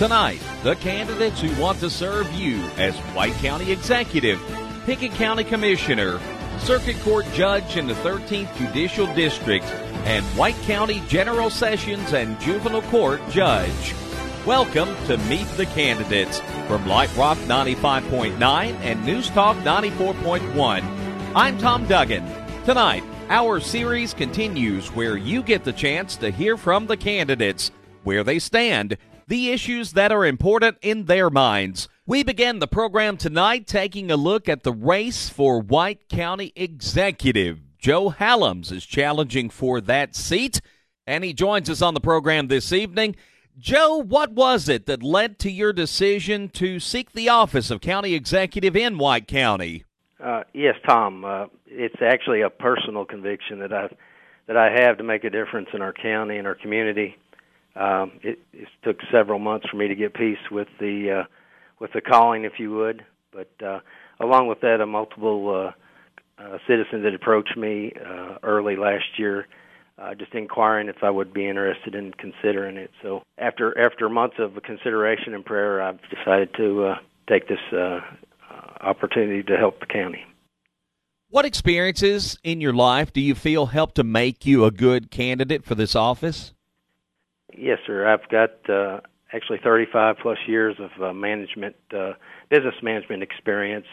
Tonight, the candidates who want to serve you as White County Executive, Pickett County Commissioner, Circuit Court Judge in the 13th Judicial District, and White County General Sessions and Juvenile Court Judge. Welcome to Meet the Candidates from Lite Rock 95.9 and News Talk 94.1. I'm Tom Duggan. Tonight, our series continues where you get the chance to hear from the candidates, where they stand, the issues that are important in their minds. We begin the program tonight taking a look at the race for White County Executive. Joe Hallums is challenging for that seat, and he joins us on the program this evening. Joe, what was it that led to your decision to seek the office of county executive in White County? Uh, yes, Tom. Uh, it's actually a personal conviction that I that I have to make a difference in our county and our community. Um, it, it took several months for me to get peace with the uh, with the calling, if you would. But uh, along with that, a multiple uh, uh, citizens that approached me uh, early last year, uh, just inquiring if I would be interested in considering it. So after after months of consideration and prayer, I've decided to uh, take this uh, uh, opportunity to help the county. What experiences in your life do you feel help to make you a good candidate for this office? Yes, sir. I've got uh, actually 35 plus years of uh, management, uh, business management experience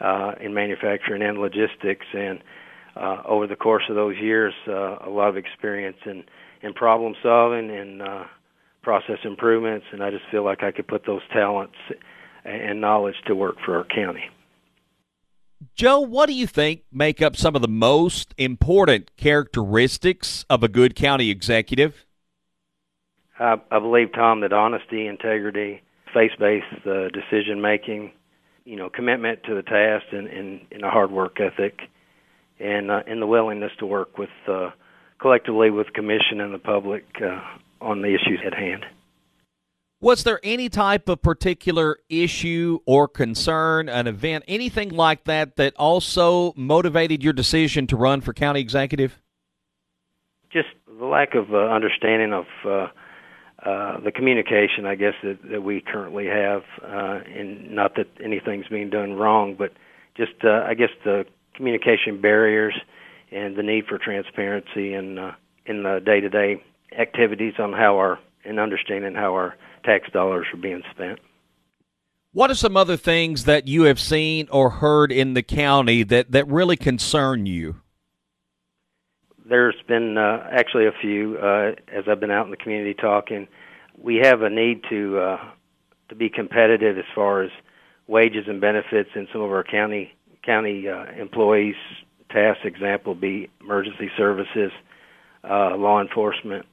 uh, in manufacturing and logistics, and uh, over the course of those years, uh, a lot of experience in in problem solving and uh, process improvements. And I just feel like I could put those talents and knowledge to work for our county. Joe, what do you think make up some of the most important characteristics of a good county executive? I, I believe, Tom, that honesty, integrity, faith-based uh, decision making, you know, commitment to the task, and, and, and a hard work ethic, and uh, and the willingness to work with uh, collectively with commission and the public uh, on the issues at hand. Was there any type of particular issue or concern, an event, anything like that that also motivated your decision to run for county executive? Just the lack of uh, understanding of uh, the communication, I guess, that, that we currently have, uh, and not that anything's being done wrong, but just, uh, I guess, the communication barriers and the need for transparency in uh, in the day-to-day activities on how our and understanding how our tax dollars are being spent. What are some other things that you have seen or heard in the county that, that really concern you? There's been uh, actually a few uh, as I've been out in the community talking. We have a need to uh, to be competitive as far as wages and benefits in some of our county county uh, employees. Tasks example be emergency services, uh, law enforcement.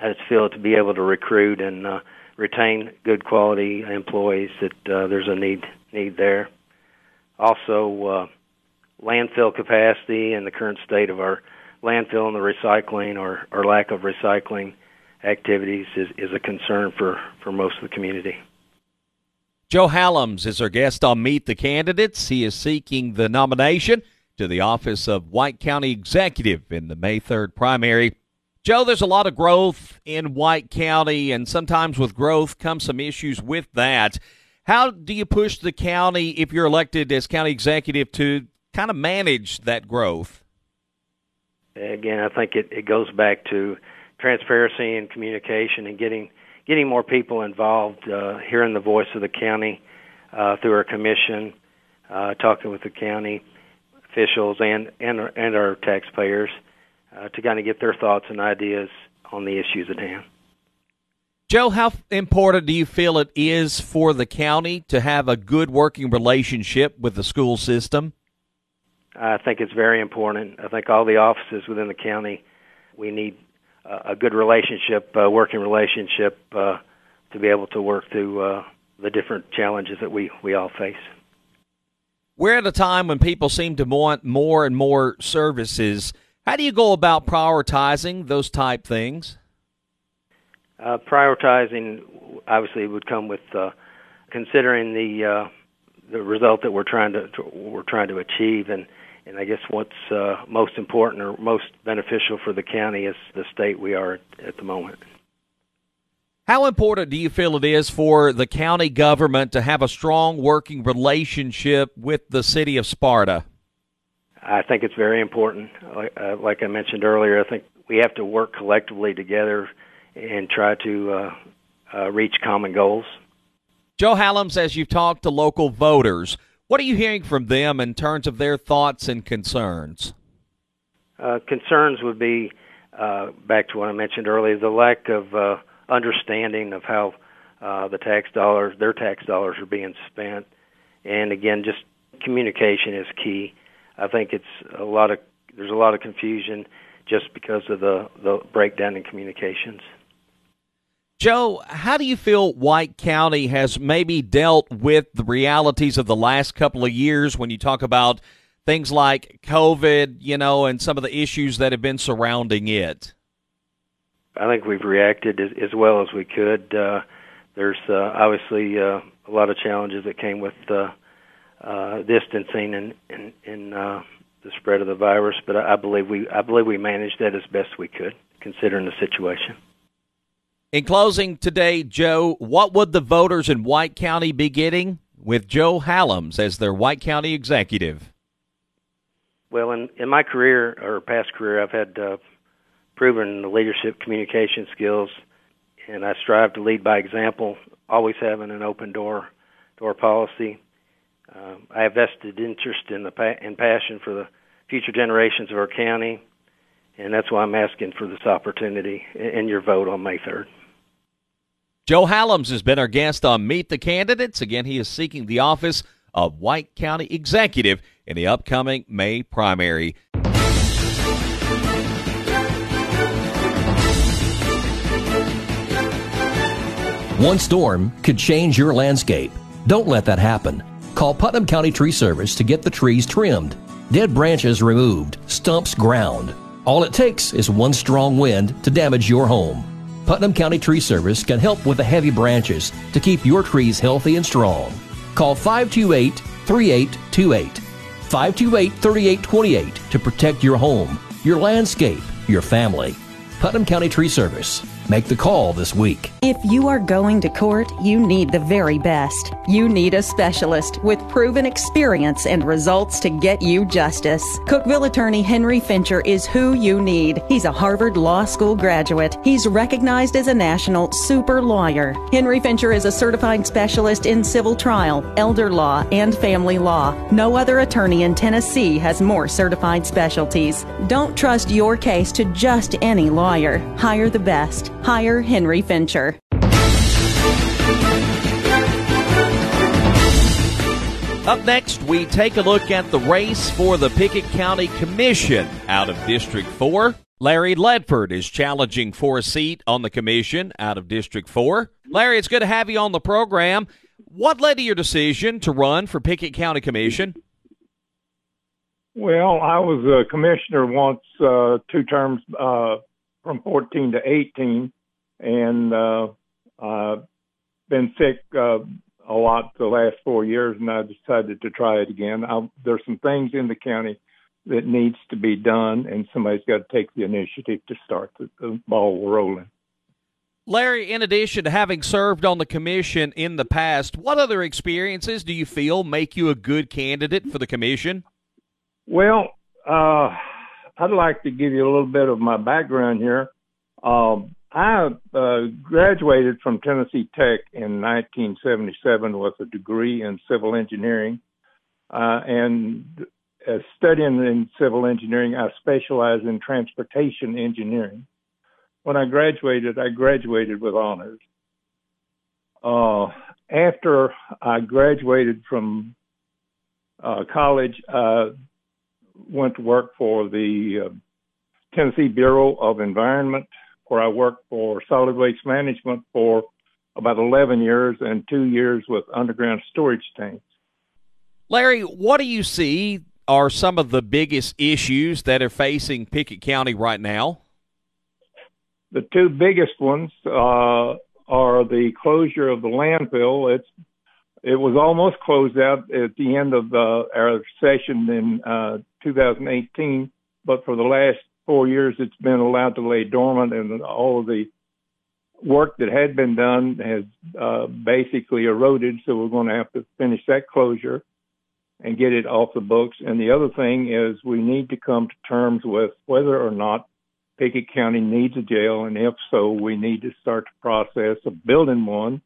I just feel to be able to recruit and uh, retain good quality employees that uh, there's a need need there. Also, uh, landfill capacity and the current state of our landfill and the recycling or, or lack of recycling activities is, is a concern for, for most of the community. Joe Hallums is our guest on Meet the Candidates. He is seeking the nomination to the office of White County Executive in the May 3rd primary. Joe, there's a lot of growth in White County, and sometimes with growth comes some issues with that. How do you push the county, if you're elected as county executive, to kind of manage that growth? Again, I think it, it goes back to transparency and communication and getting getting more people involved, uh, hearing the voice of the county uh, through our commission, uh, talking with the county officials and and and our taxpayers uh, to kind of get their thoughts and ideas on the issues at hand. Joe, how important do you feel it is for the county to have a good working relationship with the school system? I think it's very important. I think all the offices within the county, we need a good relationship, a working relationship, uh, to be able to work through uh, the different challenges that we, we all face. We're at a time when people seem to want more and more services. How do you go about prioritizing those type things? Uh, prioritizing obviously would come with uh, considering the uh, the result that we're trying to, to, we're trying to achieve, and and I guess what's uh, most important or most beneficial for the county is the state we are at, the moment. How important do you feel it is for the county government to have a strong working relationship with the city of Sparta? I think it's very important. Uh, like I mentioned earlier, I think we have to work collectively together and try to uh, uh, reach common goals. Joe Hallums, as you've talked to local voters, what are you hearing from them in terms of their thoughts and concerns? Uh, concerns would be uh, back to what I mentioned earlier: the lack of uh, understanding of how uh, the tax dollars, their tax dollars, are being spent, and again, just communication is key. I think it's a lot of there's a lot of confusion just because of the the breakdown in communications. Joe, how do you feel White County has maybe dealt with the realities of the last couple of years when you talk about things like COVID, you know, and some of the issues that have been surrounding it? I think we've reacted as, well as we could. Uh, there's uh, obviously uh, a lot of challenges that came with uh, uh, distancing and, and, and uh, the spread of the virus, but I believe we I believe we managed that as best we could, considering the situation. In closing today, Joe, what would the voters in White County be getting with Joe Hallums as their White County executive? Well, in in my career or past career, I've had uh, proven leadership communication skills, and I strive to lead by example, always having an open door door policy. Uh, I have vested interest in the pa- and passion for the future generations of our county, and that's why I'm asking for this opportunity in your vote on May 3rd. Joe Hallums has been our guest on Meet the Candidates. Again, he is seeking the office of White County Executive in the upcoming May primary. One storm could change your landscape. Don't let that happen. Call Putnam County Tree Service to get the trees trimmed, dead branches removed, stumps ground. All it takes is one strong wind to damage your home. Putnam County Tree Service can help with the heavy branches to keep your trees healthy and strong. Call 528 3828. 528 3828 to protect your home, your landscape, your family. Putnam County Tree Service. Make the call this week. If you are going to court, you need the very best. You need a specialist with proven experience and results to get you justice. Cookeville attorney Henry Fincher is who you need. He's a Harvard Law School graduate. He's recognized as a national super lawyer. Henry Fincher is a certified specialist in civil trial, elder law, and family law. No other attorney in Tennessee has more certified specialties. Don't trust your case to just any lawyer. Hire the best. Hire Henry Fincher. Up next, we take a look at the race for the Pickett County Commission out of District 4. Larry Ledford is challenging for a seat on the commission out of District 4. Larry, it's good to have you on the program. What led to your decision to run for Pickett County Commission? Well, I was a commissioner once, uh, two terms uh, from 14 to 18, and uh, I've been sick uh, a lot the last four years, and I decided to try it again. I, there's some things in the county that needs to be done, and somebody's got to take the initiative to start the, the ball rolling. Larry, in addition to having served on the commission in the past, what other experiences do you feel make you a good candidate for the commission? Well, uh, I'd like to give you a little bit of my background here. Um, I uh, graduated from Tennessee Tech in 1977 with a degree in civil engineering. Uh, and as studying in civil engineering, I specialized in transportation engineering. When I graduated, I graduated with honors. Uh, after I graduated from uh, college, I went to work for the uh, Tennessee Bureau of Environment where I worked for solid waste management for about 11 years and two years with underground storage tanks. Larry, what do you see are some of the biggest issues that are facing Pickett County right now? The two biggest ones uh, are the closure of the landfill. It's it was almost closed out at the end of the, our session in uh, 2018, but for the last four years it's been allowed to lay dormant and all of the work that had been done has uh, basically eroded, so we're going to have to finish that closure and get it off the books. And the other thing is we need to come to terms with whether or not Pickett County needs a jail, and if so, we need to start the process of building one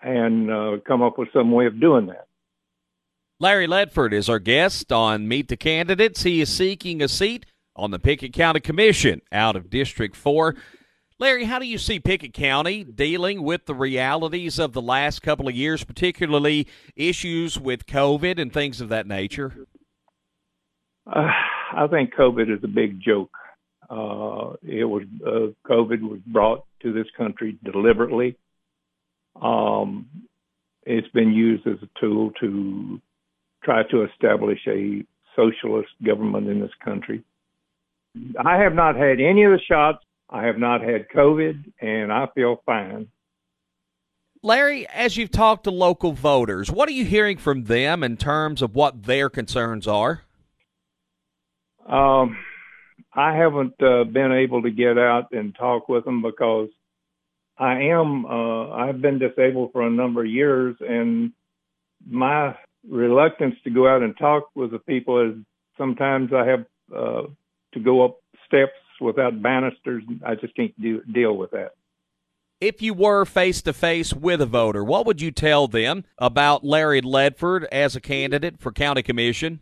and uh, come up with some way of doing that. Larry Ledford is our guest on Meet the Candidates. He is seeking a seat on the Pickett County Commission out of District 4. Larry, how do you see Pickett County dealing with the realities of the last couple of years, particularly issues with COVID and things of that nature? Uh, I think COVID is a big joke. Uh, it was uh, COVID was brought to this country deliberately. Um, it's been used as a tool to try to establish a socialist government in this country. I have not had any of the shots. I have not had COVID, and I feel fine. Larry, as you've talked to local voters, what are you hearing from them in terms of what their concerns are? Um, I haven't uh, been able to get out and talk with them because I am uh, I've been disabled for a number of years, and my reluctance to go out and talk with the people is sometimes I have uh, to go up steps without banisters. I just can't do, deal with that. If you were face to face with a voter, what would you tell them about Larry Ledford as a candidate for county commission?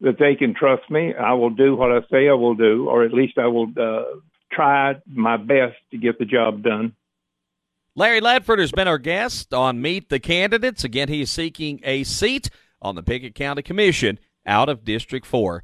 That they can trust me. I will do what I say I will do, or at least I will uh, try my best to get the job done. Larry Ledford has been our guest on Meet the Candidates. Again, he is seeking a seat on the Pickett County Commission out of District 4.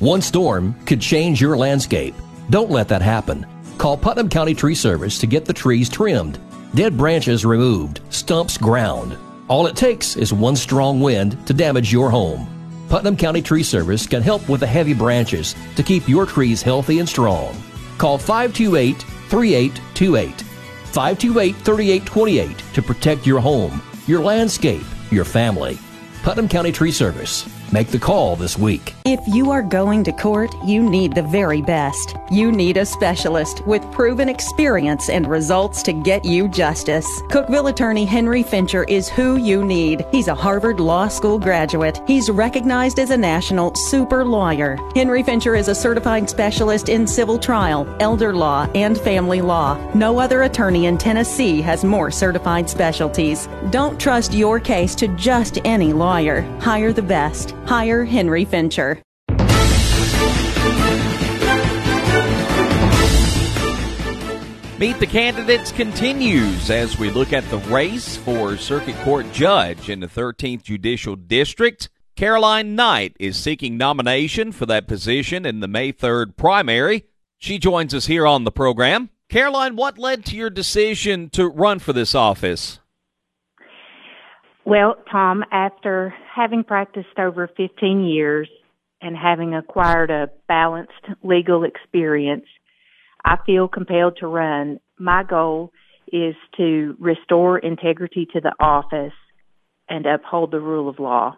One storm could change your landscape. Don't let that happen. Call Putnam County Tree Service to get the trees trimmed, dead branches removed, stumps ground all it takes is one strong wind to damage your home. Putnam County Tree Service can help with the heavy branches to keep your trees healthy and strong. Call 528 3828. 528 3828 to protect your home, your landscape, your family. Putnam County Tree Service. Make the call this week. If you are going to court, you need the very best. You need a specialist with proven experience and results to get you justice. Cookeville attorney Henry Fincher is who you need. He's a Harvard Law School graduate. He's recognized as a national super lawyer. Henry Fincher is a certified specialist in civil trial, elder law, and family law. No other attorney in Tennessee has more certified specialties. Don't trust your case to just any lawyer. Hire the best. Hire Henry Fincher. Meet the Candidates continues as we look at the race for Circuit Court Judge in the 13th Judicial District. Caroline Knight is seeking nomination for that position in the May 3rd primary. She joins us here on the program. Caroline, what led to your decision to run for this office? Well, Tom, after having practiced over 15 years and having acquired a balanced legal experience, I feel compelled to run. My goal is to restore integrity to the office and uphold the rule of law.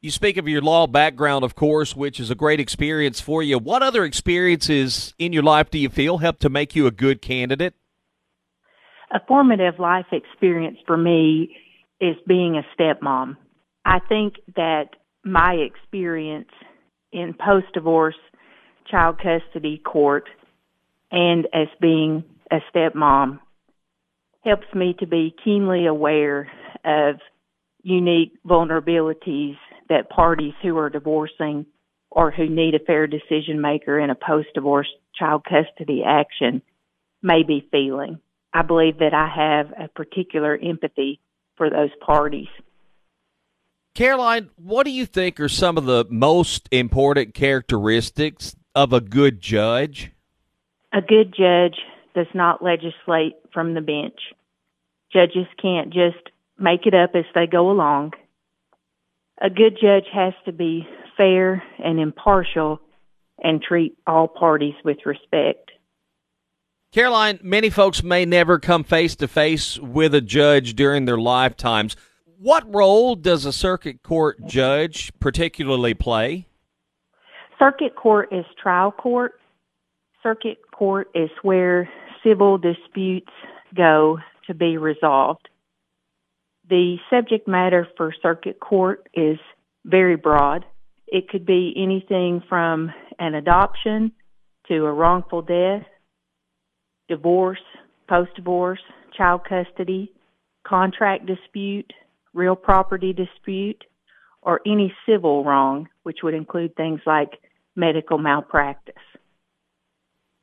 You speak of your law background, of course, which is a great experience for you. What other experiences in your life do you feel help to make you a good candidate? A formative life experience for me is being a stepmom. I think that my experience in post divorce child custody court and as being a stepmom helps me to be keenly aware of unique vulnerabilities that parties who are divorcing or who need a fair decision maker in a post divorce child custody action may be feeling. I believe that I have a particular empathy for those parties. Caroline, what do you think are some of the most important characteristics of a good judge? A good judge does not legislate from the bench. Judges can't just make it up as they go along. A good judge has to be fair and impartial and treat all parties with respect. Caroline, many folks may never come face to face with a judge during their lifetimes. What role does a circuit court judge particularly play? Circuit court is trial court. Circuit court is where civil disputes go to be resolved. The subject matter for circuit court is very broad. It could be anything from an adoption to a wrongful death, divorce, post divorce, child custody, contract dispute, real property dispute, or any civil wrong, which would include things like medical malpractice.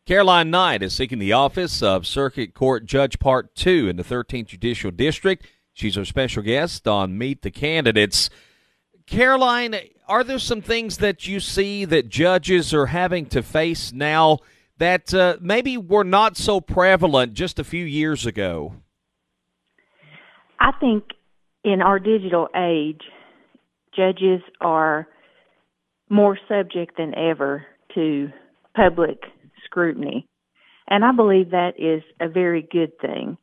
Caroline Knight is seeking the office of Circuit Court Judge Part 2 in the 13th Judicial District. She's our special guest on Meet the Candidates. Caroline, are there some things that you see that judges are having to face now that uh, maybe were not so prevalent just a few years ago? I think in our digital age, judges are more subject than ever to public scrutiny. And I believe that is a very good thing.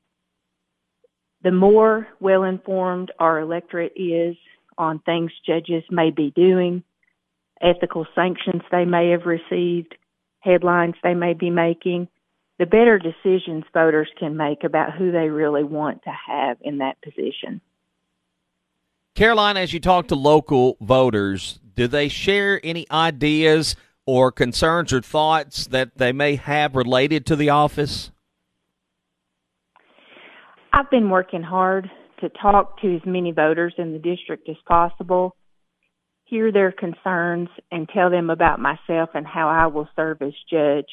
The more well informed our electorate is on things judges may be doing, ethical sanctions they may have received, headlines they may be making, the better decisions voters can make about who they really want to have in that position. Caroline, as you talk to local voters, do they share any ideas or concerns or thoughts that they may have related to the office? I've been working hard to talk to as many voters in the district as possible, hear their concerns, and tell them about myself and how I will serve as judge.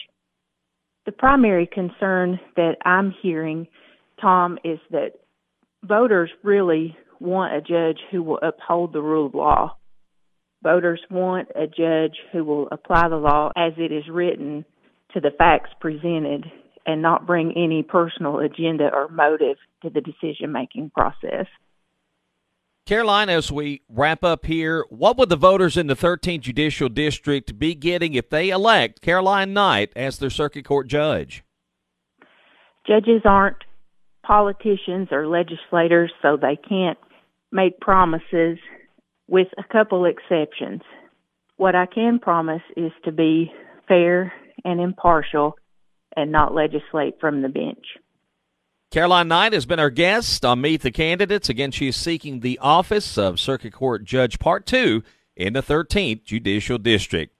The primary concern that I'm hearing, Tom, is that voters really want a judge who will uphold the rule of law. Voters want a judge who will apply the law as it is written to the facts presented and not bring any personal agenda or motive to the decision making process. Caroline, as we wrap up here, what would the voters in the 13th Judicial District be getting if they elect Caroline Knight as their circuit court judge? Judges aren't politicians or legislators, so they can't make promises with a couple exceptions. What I can promise is to be fair and impartial and not legislate from the bench. Caroline Knight has been our guest on Meet the Candidates. Again, she is seeking the office of Circuit Court Judge Part 2 in the 13th Judicial District.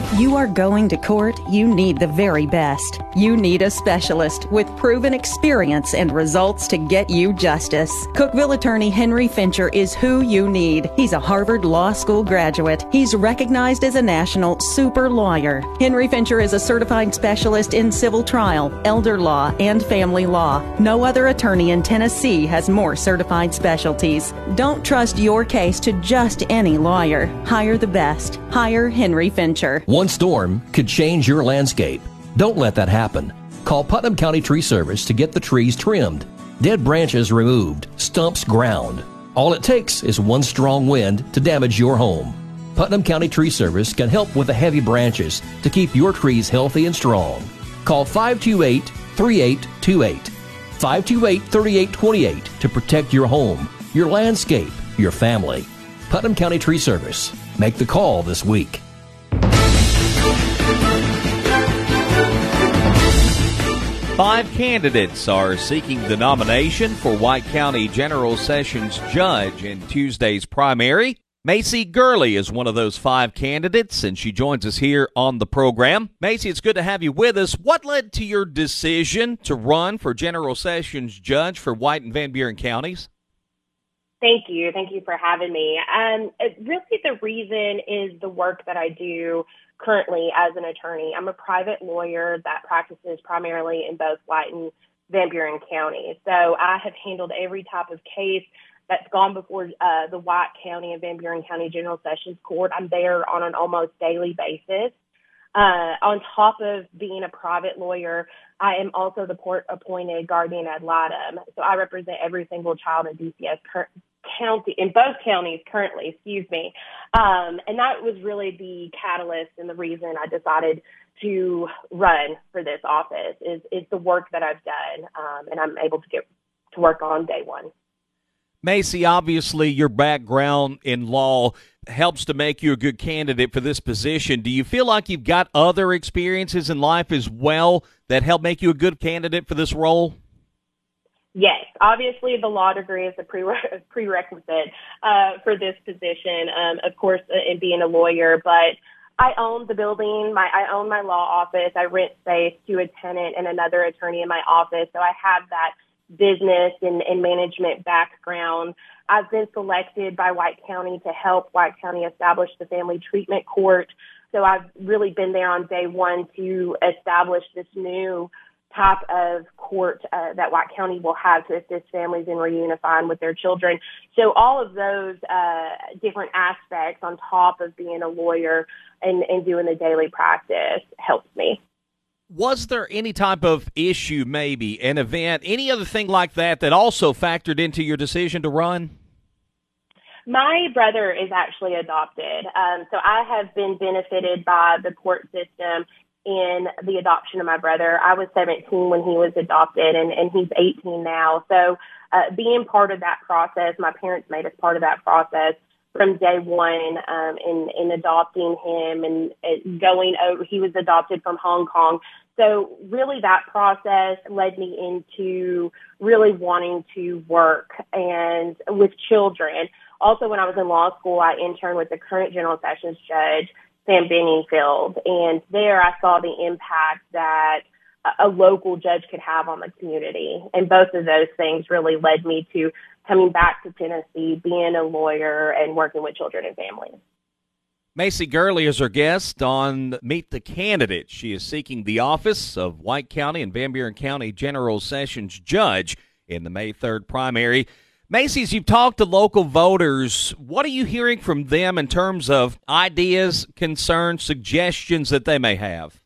If you are going to court, you need the very best. You need a specialist with proven experience and results to get you justice. Cookeville attorney Henry Fincher is who you need. He's a Harvard Law School graduate. He's recognized as a national super lawyer. Henry Fincher is a certified specialist in civil trial, elder law, and family law. No other attorney in Tennessee has more certified specialties. Don't trust your case to just any lawyer. Hire the best. Hire Henry Fincher. One storm could change your landscape. Don't let that happen. Call Putnam County Tree Service to get the trees trimmed, dead branches removed, stumps ground. All it takes is one strong wind to damage your home. Putnam County Tree Service can help with the heavy branches to keep your trees healthy and strong. Call 528 3828. 528 3828 to protect your home, your landscape, your family. Putnam County Tree Service. Make the call this week. Five candidates are seeking the nomination for White County General Sessions Judge in Tuesday's primary. Macey Gurley is one of those five candidates, and she joins us here on the program. Macey, it's good to have you with us. What led to your decision to run for General Sessions Judge for White and Van Buren counties? Thank you. Thank you for having me. Um, really, the reason is the work that I do currently as an attorney. I'm a private lawyer that practices primarily in both White and Van Buren counties. So I have handled every type of case that's gone before uh, the White County and Van Buren County General Sessions Court. I'm there on an almost daily basis. Uh, on top of being a private lawyer, I am also the court appointed guardian ad litem. So I represent every single child in DCS county, in both counties currently, excuse me. Um, and that was really the catalyst and the reason I decided to run for this office is, is the work that I've done. Um, and I'm able to get to work on day one. Macey, obviously, your background in law helps to make you a good candidate for this position. Do you feel like you've got other experiences in life as well that help make you a good candidate for this role? Yes, obviously the law degree is a prere- prerequisite uh, for this position. Um, of course, uh, in being a lawyer, but I own the building. My I own my law office. I rent space to a tenant and another attorney in my office, so I have that business and, and management background. I've been selected by White County to help White County establish the family treatment court. So I've really been there on day one to establish this new type of court uh, that White County will have to assist families in reunifying with their children. So all of those uh, different aspects on top of being a lawyer and, and doing the daily practice helps me. Was there any type of issue, maybe an event, any other thing like that that also factored into your decision to run? My brother is actually adopted. Um, so I have been benefited by the court system in the adoption of my brother. I was 17 when he was adopted and, and he's 18 now. So uh, being part of that process, my parents made us part of that process from day one um, in, in adopting him and going over. He was adopted from Hong Kong. So really that process led me into really wanting to work and with children. Also, when I was in law school, I interned with the current General Sessions Judge, Sam Benningfield, and there I saw the impact that a local judge could have on the community. And both of those things really led me to coming back to Tennessee, being a lawyer, and working with children and families. Macey Gurley is our guest on Meet the Candidate. She is seeking the office of White County and Van Buren County General Sessions Judge in the May 3rd primary. Macey's, you've talked to local voters. What are you hearing from them in terms of ideas, concerns, suggestions that they may have?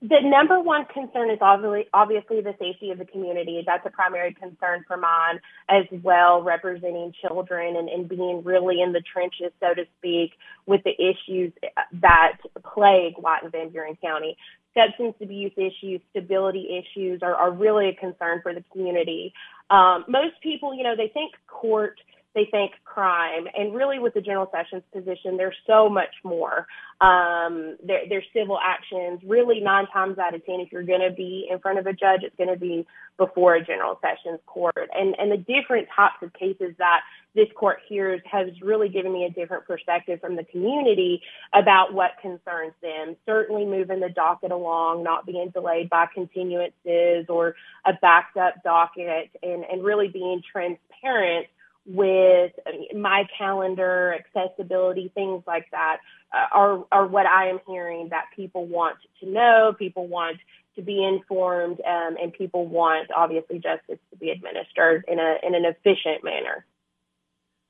The number one concern is obviously, obviously the safety of the community. That's a primary concern for mine as well, representing children and, and being really in the trenches, so to speak, with the issues that plague White and Van Buren County substance abuse issues, stability issues are, are really a concern for the community. Um, most people, you know, they think court, they think crime, and really with the general sessions position, there's so much more. Um, there, there's civil actions. Really, nine times out of ten, if you're going to be in front of a judge, it's going to be before a general sessions court. And and the different types of cases that this court hears has really given me a different perspective from the community about what concerns them. Certainly moving the docket along, not being delayed by continuances or a backed up docket and, really being transparent with my calendar, accessibility, things like that uh, are, what I am hearing that people want to know, people want to be informed, um, and people want obviously justice to be administered in a in an efficient manner.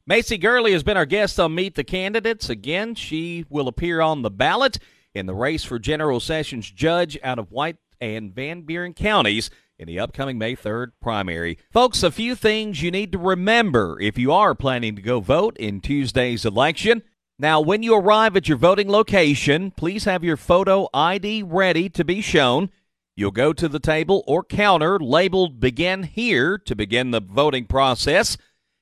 Macey Gurley has been our guest on Meet the Candidates. Again, she will appear on the ballot in the race for General Sessions Judge out of White and Van Buren counties in the upcoming May 3rd primary. Folks, a few things you need to remember if you are planning to go vote in Tuesday's election. Now, when you arrive at your voting location, please have your photo ID ready to be shown. You'll go to the table or counter labeled Begin Here to begin the voting process.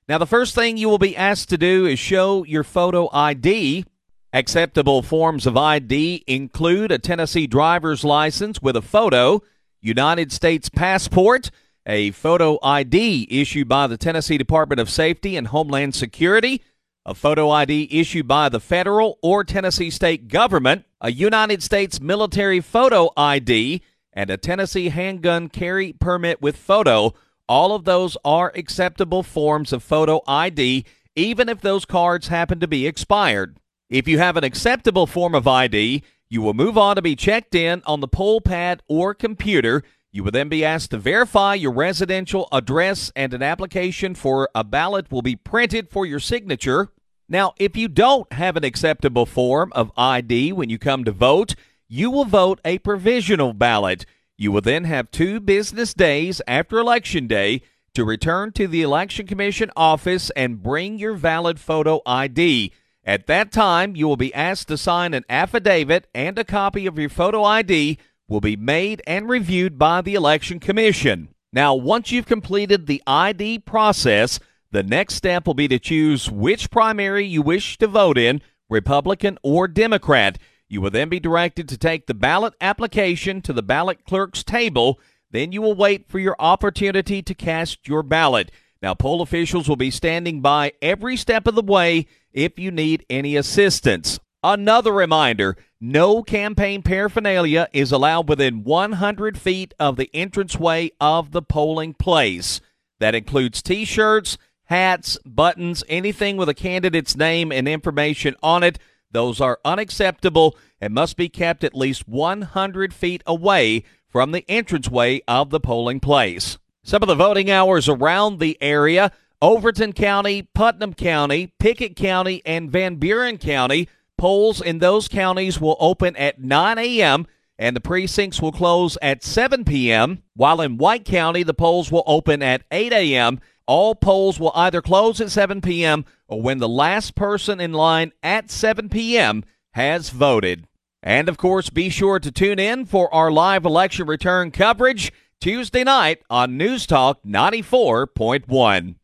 Now, the first thing you will be asked to do is show your photo ID. Acceptable forms of ID include a Tennessee driver's license with a photo, United States passport, a photo ID issued by the Tennessee Department of Safety and Homeland Security, a photo ID issued by the federal or Tennessee state government, a United States military photo ID, and a Tennessee handgun carry permit with photo all of those are acceptable forms of photo ID, even if those cards happen to be expired. If you have an acceptable form of ID, you will move on to be checked in on the poll pad or computer. You will then be asked to verify your residential address, and an application for a ballot will be printed for your signature. Now, if you don't have an acceptable form of ID when you come to vote, you will vote a provisional ballot. You will then have two business days after Election Day to return to the Election Commission office and bring your valid photo ID. At that time, you will be asked to sign an affidavit and a copy of your photo ID will be made and reviewed by the Election Commission. Now, once you've completed the ID process, the next step will be to choose which primary you wish to vote in, Republican or Democrat. You will then be directed to take the ballot application to the ballot clerk's table. Then you will wait for your opportunity to cast your ballot. Now, poll officials will be standing by every step of the way if you need any assistance. Another reminder no campaign paraphernalia is allowed within 100 feet of the entranceway of the polling place. That includes t shirts, hats, buttons, anything with a candidate's name and information on it. Those are unacceptable and must be kept at least 100 feet away from the entranceway of the polling place. Some of the voting hours around the area Overton County, Putnam County, Pickett County, and Van Buren County Polls in those counties will open at 9 a.m. and the precincts will close at 7 p.m., while in White County, the polls will open at 8 a.m. All polls will either close at 7 p.m. or when the last person in line at 7 p.m. has voted. And of course, be sure to tune in for our live election return coverage Tuesday night on News Talk 94.1.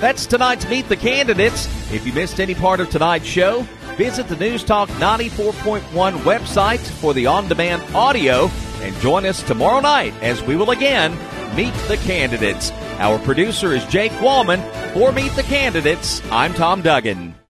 That's tonight's Meet the Candidates. If you missed any part of tonight's show, visit the News Talk 94.1 website for the on demand audio and join us tomorrow night as we will again meet the candidates. Our producer is Jake Wallman. For Meet the Candidates, I'm Tom Duggan.